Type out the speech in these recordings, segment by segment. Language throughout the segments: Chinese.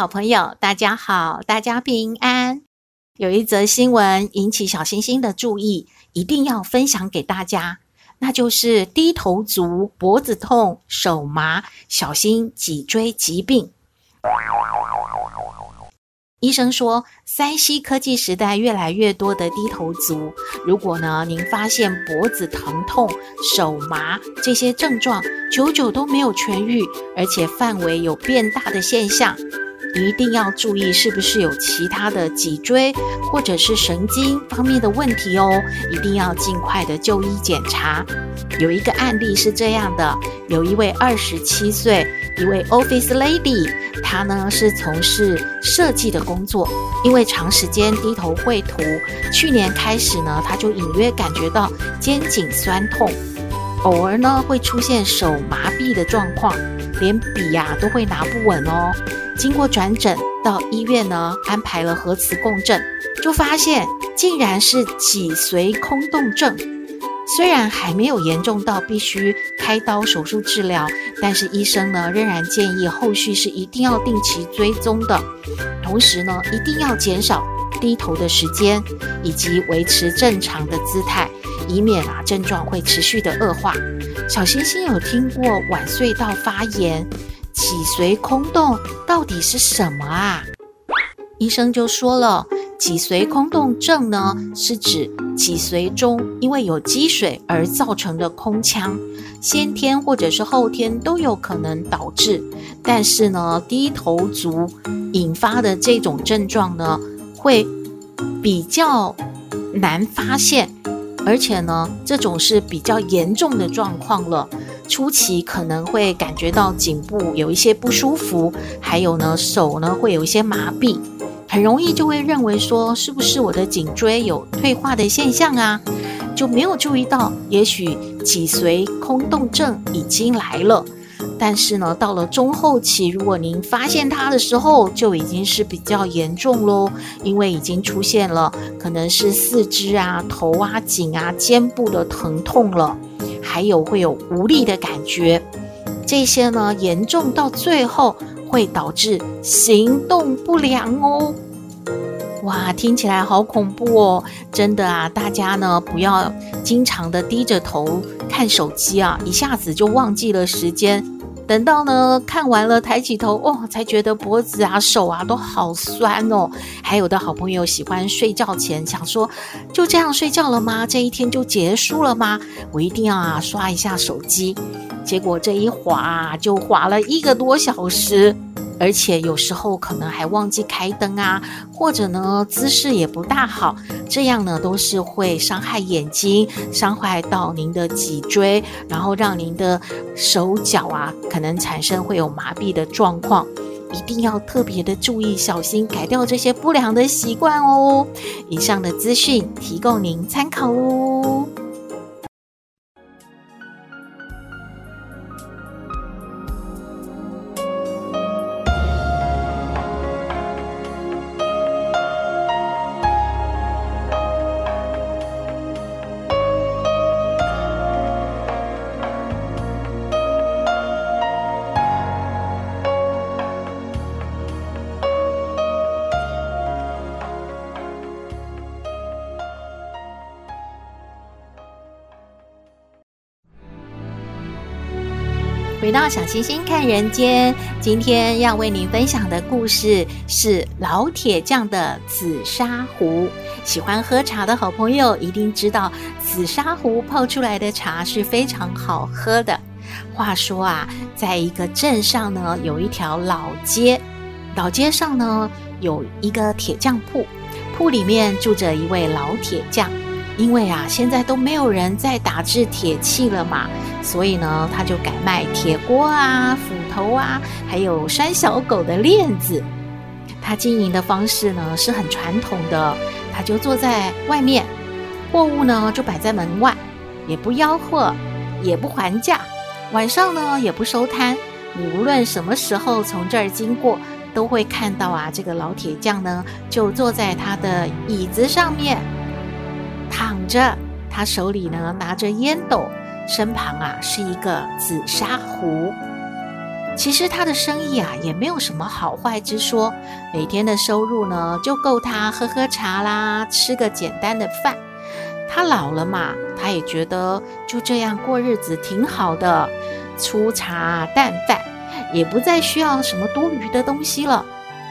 好朋友，大家好，大家平安。有一则新闻引起小星星的注意，一定要分享给大家。那就是低头族脖子痛、手麻，小心脊椎疾病。医生说，3C 科技时代越来越多的低头族，如果呢您发现脖子疼痛、手麻这些症状，久久都没有痊愈，而且范围有变大的现象。一定要注意，是不是有其他的脊椎或者是神经方面的问题哦？一定要尽快的就医检查。有一个案例是这样的：有一位二十七岁一位 Office Lady，她呢是从事设计的工作，因为长时间低头绘图，去年开始呢，她就隐约感觉到肩颈酸痛，偶尔呢会出现手麻痹的状况，连笔呀、都会拿不稳哦。经过转诊到医院呢，安排了核磁共振，就发现竟然是脊髓空洞症。虽然还没有严重到必须开刀手术治疗，但是医生呢仍然建议后续是一定要定期追踪的，同时呢一定要减少低头的时间，以及维持正常的姿态，以免啊症状会持续的恶化。小星星有听过晚睡到发炎？脊髓空洞到底是什么啊？医生就说了，脊髓空洞症呢，是指脊髓中因为有积水而造成的空腔，先天或者是后天都有可能导致。但是呢，低头族引发的这种症状呢，会比较难发现，而且呢，这种是比较严重的状况了。初期可能会感觉到颈部有一些不舒服，还有呢，手呢会有一些麻痹，很容易就会认为说是不是我的颈椎有退化的现象啊，就没有注意到，也许脊髓空洞症已经来了。但是呢，到了中后期，如果您发现它的时候，就已经是比较严重喽，因为已经出现了可能是四肢啊、头啊、颈啊、肩部的疼痛了。还有会有无力的感觉，这些呢严重到最后会导致行动不良哦。哇，听起来好恐怖哦！真的啊，大家呢不要经常的低着头看手机啊，一下子就忘记了时间。等到呢看完了，抬起头哦，才觉得脖子啊、手啊都好酸哦。还有的好朋友喜欢睡觉前想说，就这样睡觉了吗？这一天就结束了吗？我一定要啊刷一下手机，结果这一滑就滑了一个多小时。而且有时候可能还忘记开灯啊，或者呢姿势也不大好，这样呢都是会伤害眼睛，伤害到您的脊椎，然后让您的手脚啊可能产生会有麻痹的状况，一定要特别的注意小心，改掉这些不良的习惯哦。以上的资讯提供您参考哦。小星星看人间，今天要为您分享的故事是老铁匠的紫砂壶。喜欢喝茶的好朋友一定知道，紫砂壶泡出来的茶是非常好喝的。话说啊，在一个镇上呢，有一条老街，老街上呢有一个铁匠铺，铺里面住着一位老铁匠。因为啊，现在都没有人在打制铁器了嘛，所以呢，他就改卖铁锅啊、斧头啊，还有拴小狗的链子。他经营的方式呢是很传统的，他就坐在外面，货物呢就摆在门外，也不吆喝，也不还价，晚上呢也不收摊。你无论什么时候从这儿经过，都会看到啊，这个老铁匠呢就坐在他的椅子上面。躺着，他手里呢拿着烟斗，身旁啊是一个紫砂壶。其实他的生意啊也没有什么好坏之说，每天的收入呢就够他喝喝茶啦，吃个简单的饭。他老了嘛，他也觉得就这样过日子挺好的，粗茶淡饭，也不再需要什么多余的东西了。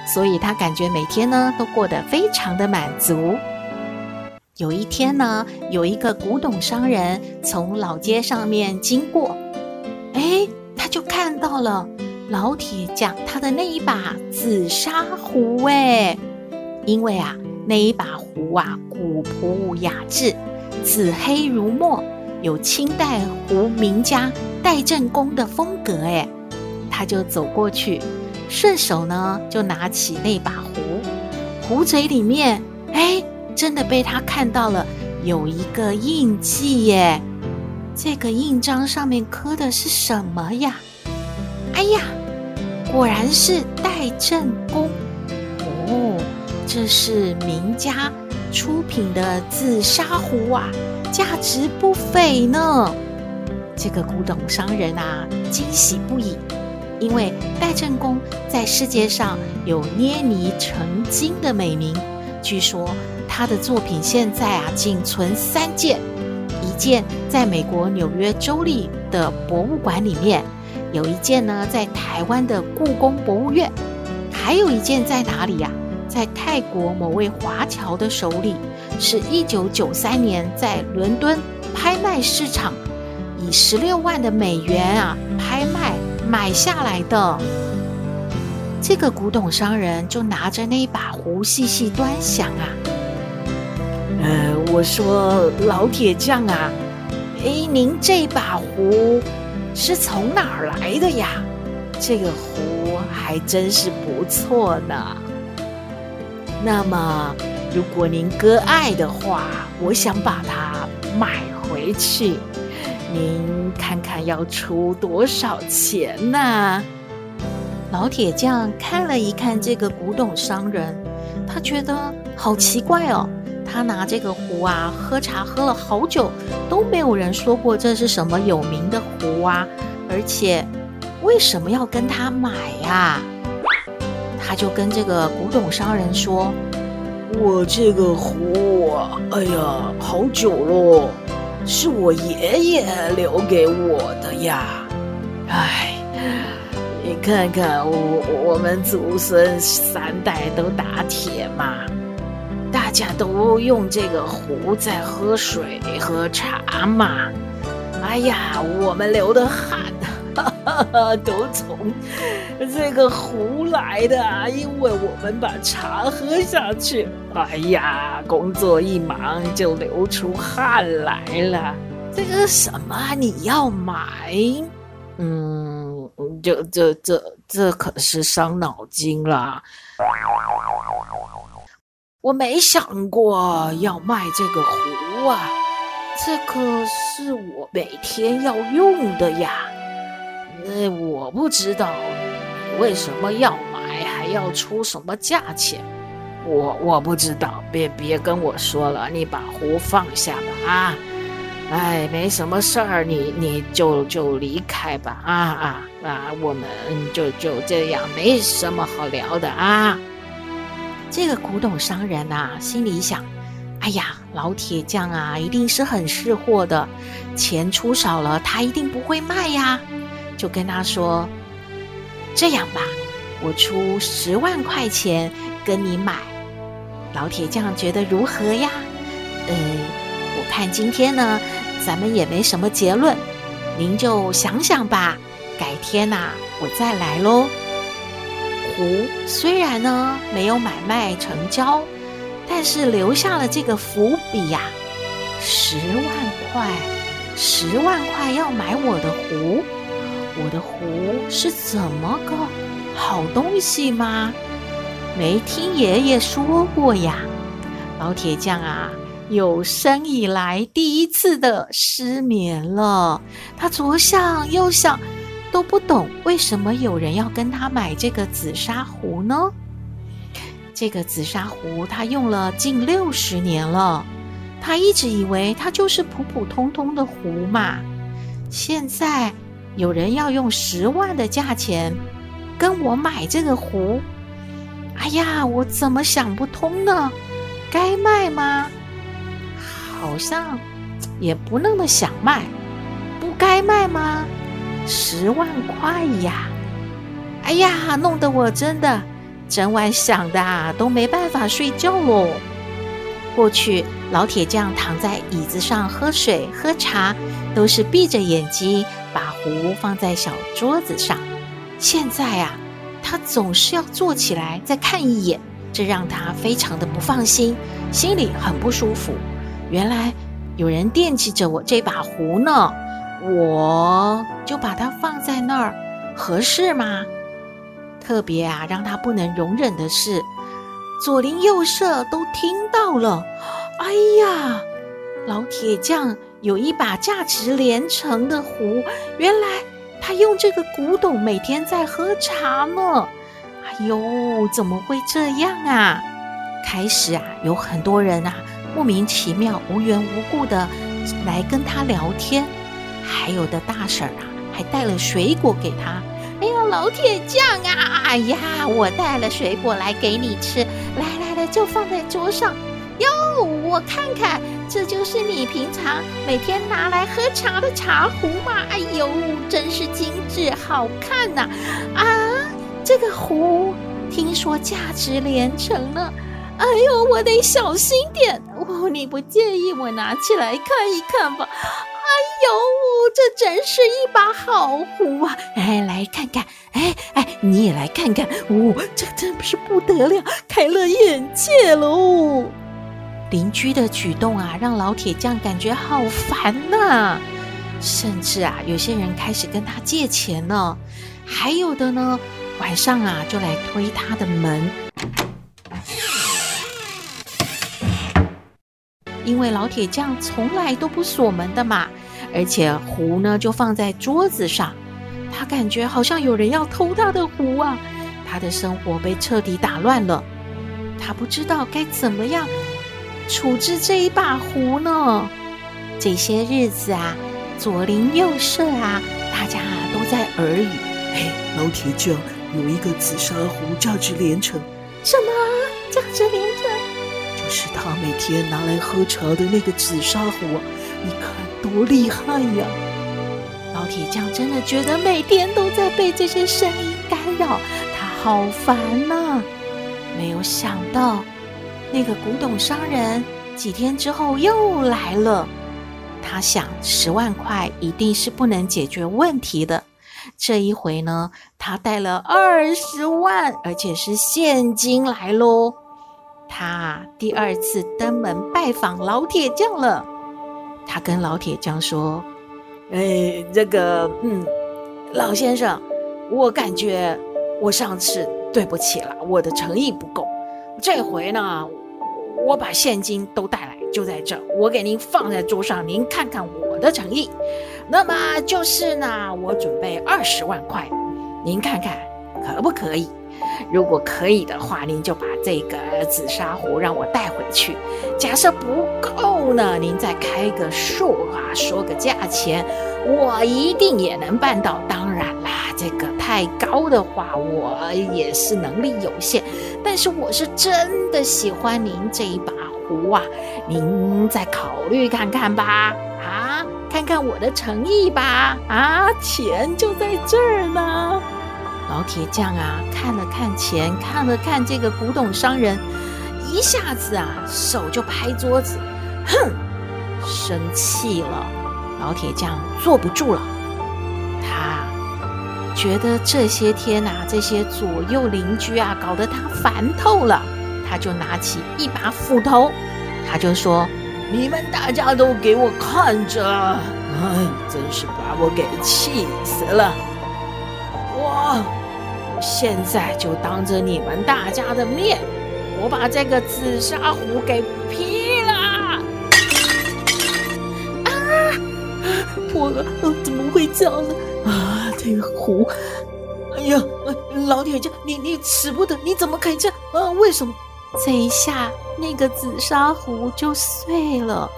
所以他感觉每天呢都过得非常的满足。有一天呢，有一个古董商人从老街上面经过，哎，他就看到了老铁匠他的那一把紫砂壶，哎，因为啊，那一把壶啊，古朴雅致，紫黑如墨，有清代壶名家戴振公的风格，哎，他就走过去，顺手呢就拿起那把壶，壶嘴里面，哎。真的被他看到了，有一个印记耶！这个印章上面刻的是什么呀？哎呀，果然是戴震公哦！这是名家出品的紫砂壶啊，价值不菲呢。这个古董商人啊，惊喜不已，因为戴震公在世界上有捏泥成金的美名，据说。他的作品现在啊，仅存三件，一件在美国纽约州立的博物馆里面，有一件呢在台湾的故宫博物院，还有一件在哪里呀？在泰国某位华侨的手里，是一九九三年在伦敦拍卖市场以十六万的美元啊拍卖买下来的。这个古董商人就拿着那一把壶细细端详啊。呃，我说老铁匠啊，哎，您这把壶是从哪儿来的呀？这个壶还真是不错呢。那么，如果您割爱的话，我想把它买回去，您看看要出多少钱呢？老铁匠看了一看这个古董商人，他觉得好奇怪哦。他拿这个壶啊，喝茶喝了好久，都没有人说过这是什么有名的壶啊。而且，为什么要跟他买呀？他就跟这个古董商人说：“我这个壶，哎呀，好久喽，是我爷爷留给我的呀。哎，你看看我，我们祖孙三代都打铁嘛。”大家都用这个壶在喝水喝茶嘛。哎呀，我们流的汗，都从这个壶来的，因为我们把茶喝下去。哎呀，工作一忙就流出汗来了。这个什么你要买？嗯，这这这这可是伤脑筋了。我没想过要卖这个壶啊，这可是我每天要用的呀。那我不知道你为什么要买，还要出什么价钱。我我不知道，别别跟我说了，你把壶放下吧啊！哎，没什么事儿，你你就就离开吧啊啊啊！我们就就这样，没什么好聊的啊。这个古董商人呐、心里想：“哎呀，老铁匠啊，一定是很识货的，钱出少了，他一定不会卖呀。”就跟他说：“这样吧，我出十万块钱跟你买。”老铁匠觉得如何呀？呃，我看今天呢，咱们也没什么结论，您就想想吧，改天呐、我再来喽。壶虽然呢没有买卖成交，但是留下了这个伏笔呀。十万块，十万块要买我的壶？我的壶是怎么个好东西吗？没听爷爷说过呀。老铁匠啊，有生以来第一次的失眠了。他左想右想，都不懂为什么有人要跟他买这个紫砂壶呢？这个紫砂壶他用了近六十年了。他一直以为它就是普普通通的壶嘛，现在有人要用十万的价钱跟我买这个壶，哎呀，我怎么想不通呢？该卖吗？好像也不那么想卖，不该卖吗？十万块呀！哎呀，弄得我真的整晚想的啊，都没办法睡觉喽。过去，老铁匠躺在椅子上喝水、喝茶，都是闭着眼睛，把壶放在小桌子上。现在啊，他总是要坐起来再看一眼，这让他非常的不放心，心里很不舒服。原来有人惦记着我这把壶呢，我就把它放在那儿，合适吗？特别啊，让他不能容忍的是。左邻右舍都听到了，哎呀，老铁匠有一把价值连城的壶，原来他用这个古董每天在喝茶呢。哎呦，怎么会这样啊？开始啊，有很多人啊，莫名其妙、无缘无故的来跟他聊天，还有的大婶啊，还带了水果给他。哎呀，老铁匠啊！哎呀，我带了水果来给你吃，来来来，就放在桌上。哟，我看看，这就是你平常每天拿来喝茶的茶壶吗？哎呦，真是精致，好看呐！啊，这个壶听说价值连城呢。哎呦，我得小心点。哦，你不介意我拿起来看一看吧？哟，这真是一把好壶啊！哎，来看看，哎哎，你也来看看，哦，这真是不得了，开了眼界喽！邻居的举动啊，让老铁匠感觉好烦呐，甚至啊，有些人开始跟他借钱了，还有的呢，晚上啊就来推他的门，因为老铁匠从来都不锁门的嘛。而且壶呢，就放在桌子上，他感觉好像有人要偷他的壶啊！他的生活被彻底打乱了，他不知道该怎么样处置这一把壶呢？这些日子啊，左邻右舍啊，大家啊都在耳语：“哎，老铁匠有一个紫砂壶，价值连城。”什么？价值连城？就是他每天拿来喝茶的那个紫砂壶啊！你看。多厉害呀！老铁匠真的觉得每天都在被这些声音干扰，他好烦呐。没有想到，那个古董商人几天之后又来了。他想，十万块一定是不能解决问题的。这一回呢，他带了二十万，而且是现金来喽。他第二次登门拜访老铁匠了。他跟老铁匠说：“哎，这个，嗯，老先生，我感觉我上次对不起了，我的诚意不够。这回呢，我把现金都带来，就在这儿，我给您放在桌上，您看看我的诚意。那么就是呢，我准备二十万块，您看看可不可以？”如果可以的话，您就把这个紫砂壶让我带回去。假设不够呢，您再开个数啊，说个价钱，我一定也能办到。当然啦，这个太高的话，我也是能力有限。但是我是真的喜欢您这一把壶啊，您再考虑看看吧。啊，看看我的诚意吧。啊，钱就在这儿呢。老铁匠啊，看了看钱，看了看这个古董商人，一下子啊，手就拍桌子，哼，生气了。老铁匠坐不住了，他觉得这些天啊，这些左右邻居啊，搞得他烦透了。他就拿起一把斧头，他就说：“你们大家都给我看着！哎，真是把我给气死了！我现在就当着你们大家的面，我把这个紫砂壶给劈了！啊！破了！怎么会这样呢？啊，这个壶！哎呀，老铁匠，你你使不得！你怎么可以这样？啊，为什么？这一下，那个紫砂壶就碎了，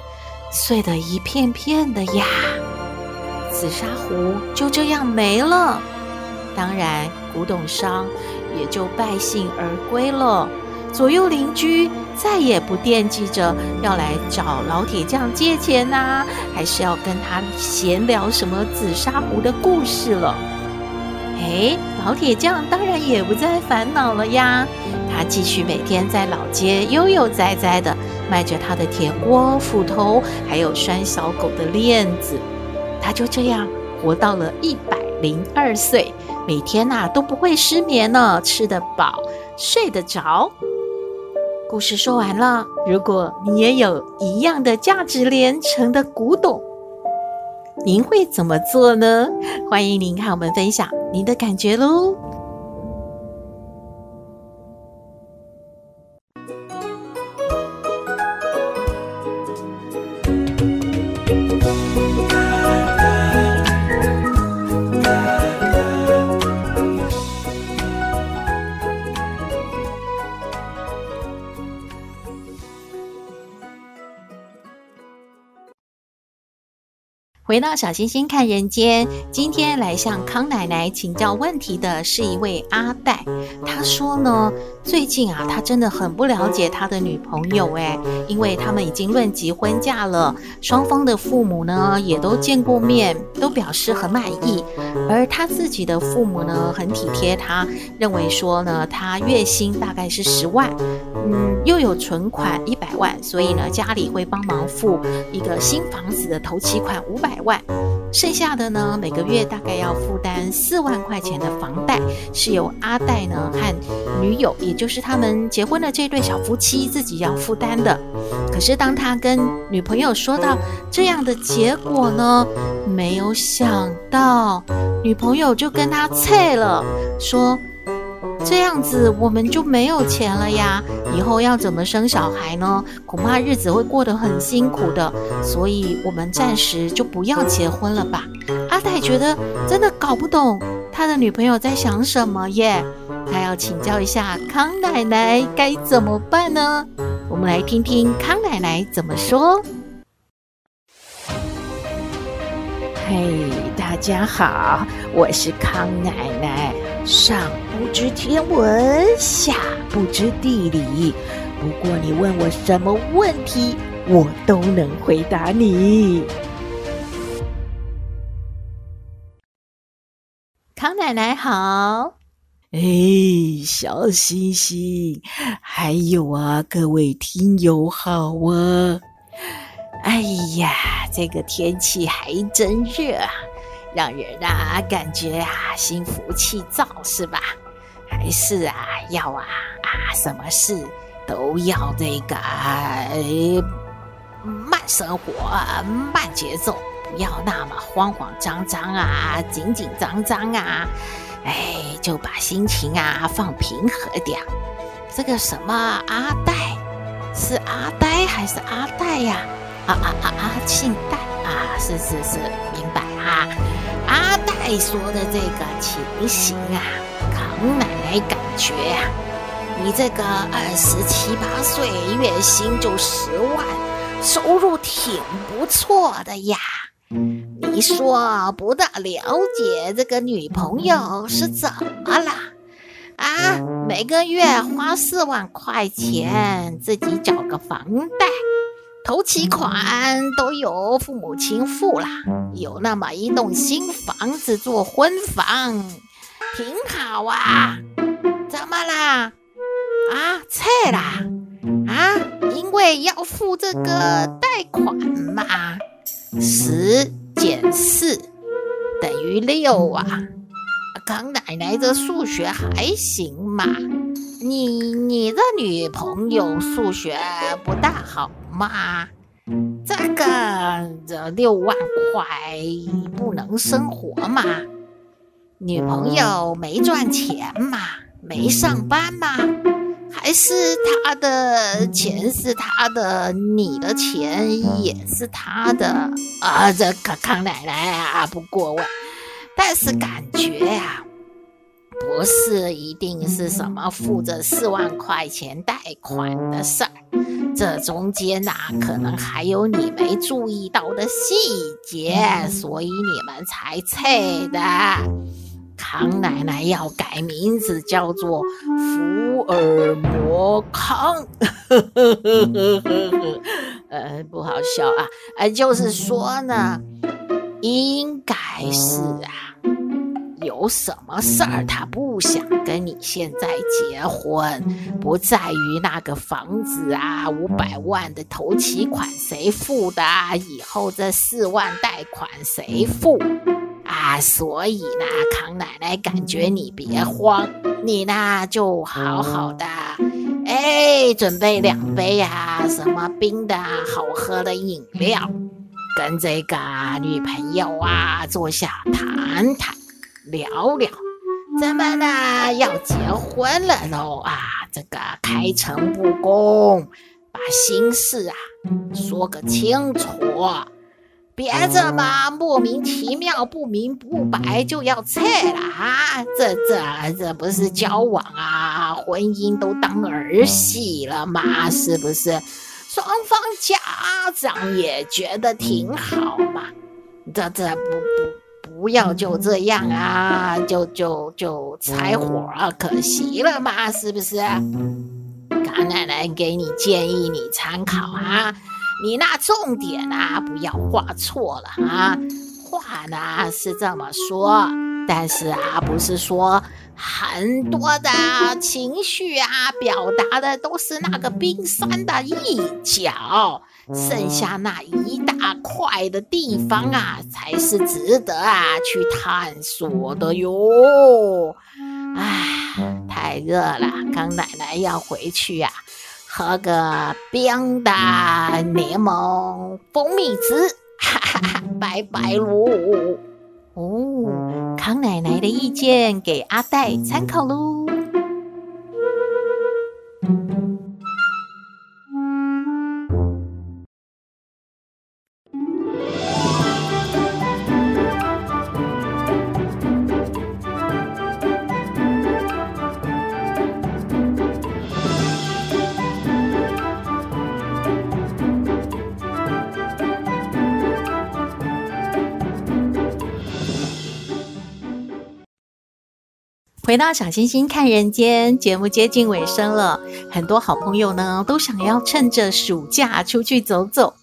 碎得一片片的呀。紫砂壶就这样没了，当然古董商也就败兴而归了。左右邻居再也不惦记着要来找老铁匠借钱呐、还是要跟他闲聊什么紫砂壶的故事了。哎，老铁匠当然也不再烦恼了呀。他继续每天在老街悠悠哉哉的卖着他的铁锅、斧头，还有拴小狗的链子。他就这样活到了一百零二岁，每天呐、都不会失眠呢，吃得饱，睡得着。故事说完了，如果你也有一样的价值连城的古董，您会怎么做呢？欢迎您和我们分享您的感觉喽。回到小星星看人间，今天来向康奶奶请教问题的是一位阿黛。他说呢，最近啊，他真的很不了解他的女朋友诶，因为他们已经论及婚嫁了，双方的父母呢也都见过面，都表示很满意。而他自己的父母呢，很体贴他，认为说呢，他月薪大概是十万，嗯，又有存款一百万，所以呢，家里会帮忙付一个新房子的头期款五百万，剩下的呢，每个月大概要负担四万块钱的房贷，是由阿黛呢和女友，也就是他们结婚的这对小夫妻自己要负担的。可是当他跟女朋友说到这样的结果呢，没有想到女朋友就跟他脆了，说。这样子我们就没有钱了呀，以后要怎么生小孩呢？恐怕日子会过得很辛苦的，所以我们暂时就不要结婚了吧。阿泰觉得真的搞不懂他的女朋友在想什么耶，他要请教一下康奶奶该怎么办呢？我们来听听康奶奶怎么说。嘿，大家好，我是康奶奶。上不知天文，下不知地理。不过你问我什么问题，我都能回答你。康奶奶好，哎，小星星，还有啊，各位听友好啊！哎呀，这个天气还真热啊！让人啊感觉啊心浮气躁是吧？还是啊要啊啊什么事都要这个哎慢生活，慢节奏，不要那么慌慌张张啊，紧紧张张啊，哎，就把心情啊放平和点。这个什么阿呆，是阿呆还是阿呆呀？啊啊啊啊，姓戴啊，是是是，明白啊。阿呆说的这个情形啊，康奶奶感觉啊，你这个二十七八岁，月薪就十万，收入挺不错的呀。你说不大了解这个女朋友是怎么了？啊，每个月花四万块钱，自己找个房贷。头期款都由父母亲付了，有那么一栋新房子做婚房，挺好啊。怎么啦？啊，菜啦？啊，因为要付这个贷款嘛。十减四等于六啊。康奶奶的数学还行嘛。你你的女朋友数学不大好吗？这个这六万块不能生活嘛？女朋友没赚钱嘛？没上班嘛？还是他的钱是他的，你的钱也是他的啊？这康康奶奶啊，不过问，但是感觉呀、啊。不是一定是什么付着四万块钱贷款的事儿，这中间呐、啊，可能还有你没注意到的细节，所以你们才脆的。康奶奶要改名字，叫做福尔摩康，呃，不好笑啊，呃，就是说呢，应该是啊。有什么事儿，他不想跟你现在结婚，不在于那个房子啊，五百万的头期款谁付的，以后这四万贷款谁付啊？所以呢，康奶奶感觉你别慌，你呢就好好的，哎，准备两杯啊，什么冰的好喝的饮料，跟这个女朋友啊坐下谈谈。聊聊，咱们呢要结婚了喽啊！这个开诚布公，把心事啊说个清楚，别这么莫名其妙、不明不白就要拆了啊！这这这不是交往啊，婚姻都当儿戏了吗？是不是？双方家长也觉得挺好嘛，这这不不。不要就这样啊，就就就拆伙，可惜了嘛，是不是？康奶奶给你建议，你参考啊。你那重点啊，不要画错了啊。话呢是这么说，但是啊，不是说很多的情绪啊，表达的都是那个冰山的一角。剩下那一大块的地方啊，才是值得啊去探索的哟。唉，太热了，康奶奶要回去呀、啊，喝个冰的柠檬蜂蜜汁，哈哈哈，拜拜喽。哦，康奶奶的意见给阿黛参考喽。回到小星星看人间节目接近尾声了，很多好朋友呢都想要趁着暑假出去走走。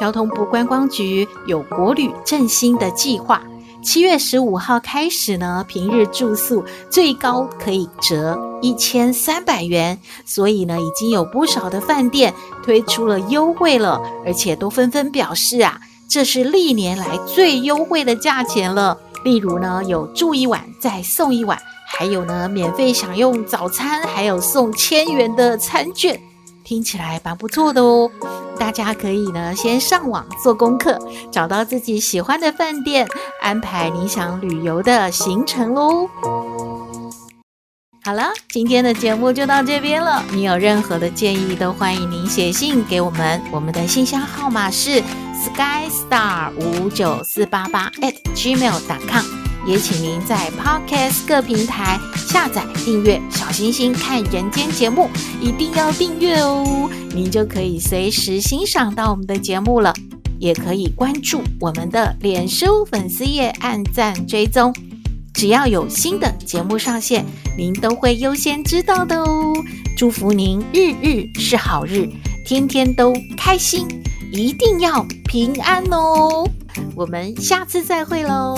交通部观光局有国旅振兴的计划，七月十五号开始呢，平日住宿最高可以折一千三百元，所以呢，已经有不少的饭店推出了优惠了，而且都纷纷表示啊，这是历年来最优惠的价钱了。例如呢，有住一晚再送一晚。还有呢，免费享用早餐，还有送千元的餐券，听起来蛮不错的哦。大家可以呢先上网做功课，找到自己喜欢的饭店，安排你想旅游的行程喽。好了，今天的节目就到这边了。你有任何的建议，都欢迎您写信给我们，我们的信箱号码是 skystar 五九四八八 at gmail.com。也请您在 Podcast 各平台下载订阅“小星星看人间”节目，一定要订阅哦，您就可以随时欣赏到我们的节目了。也可以关注我们的脸书粉丝页，按赞追踪，只要有新的节目上线，您都会优先知道的哦。祝福您日日是好日，天天都开心，一定要平安哦。我们下次再会喽。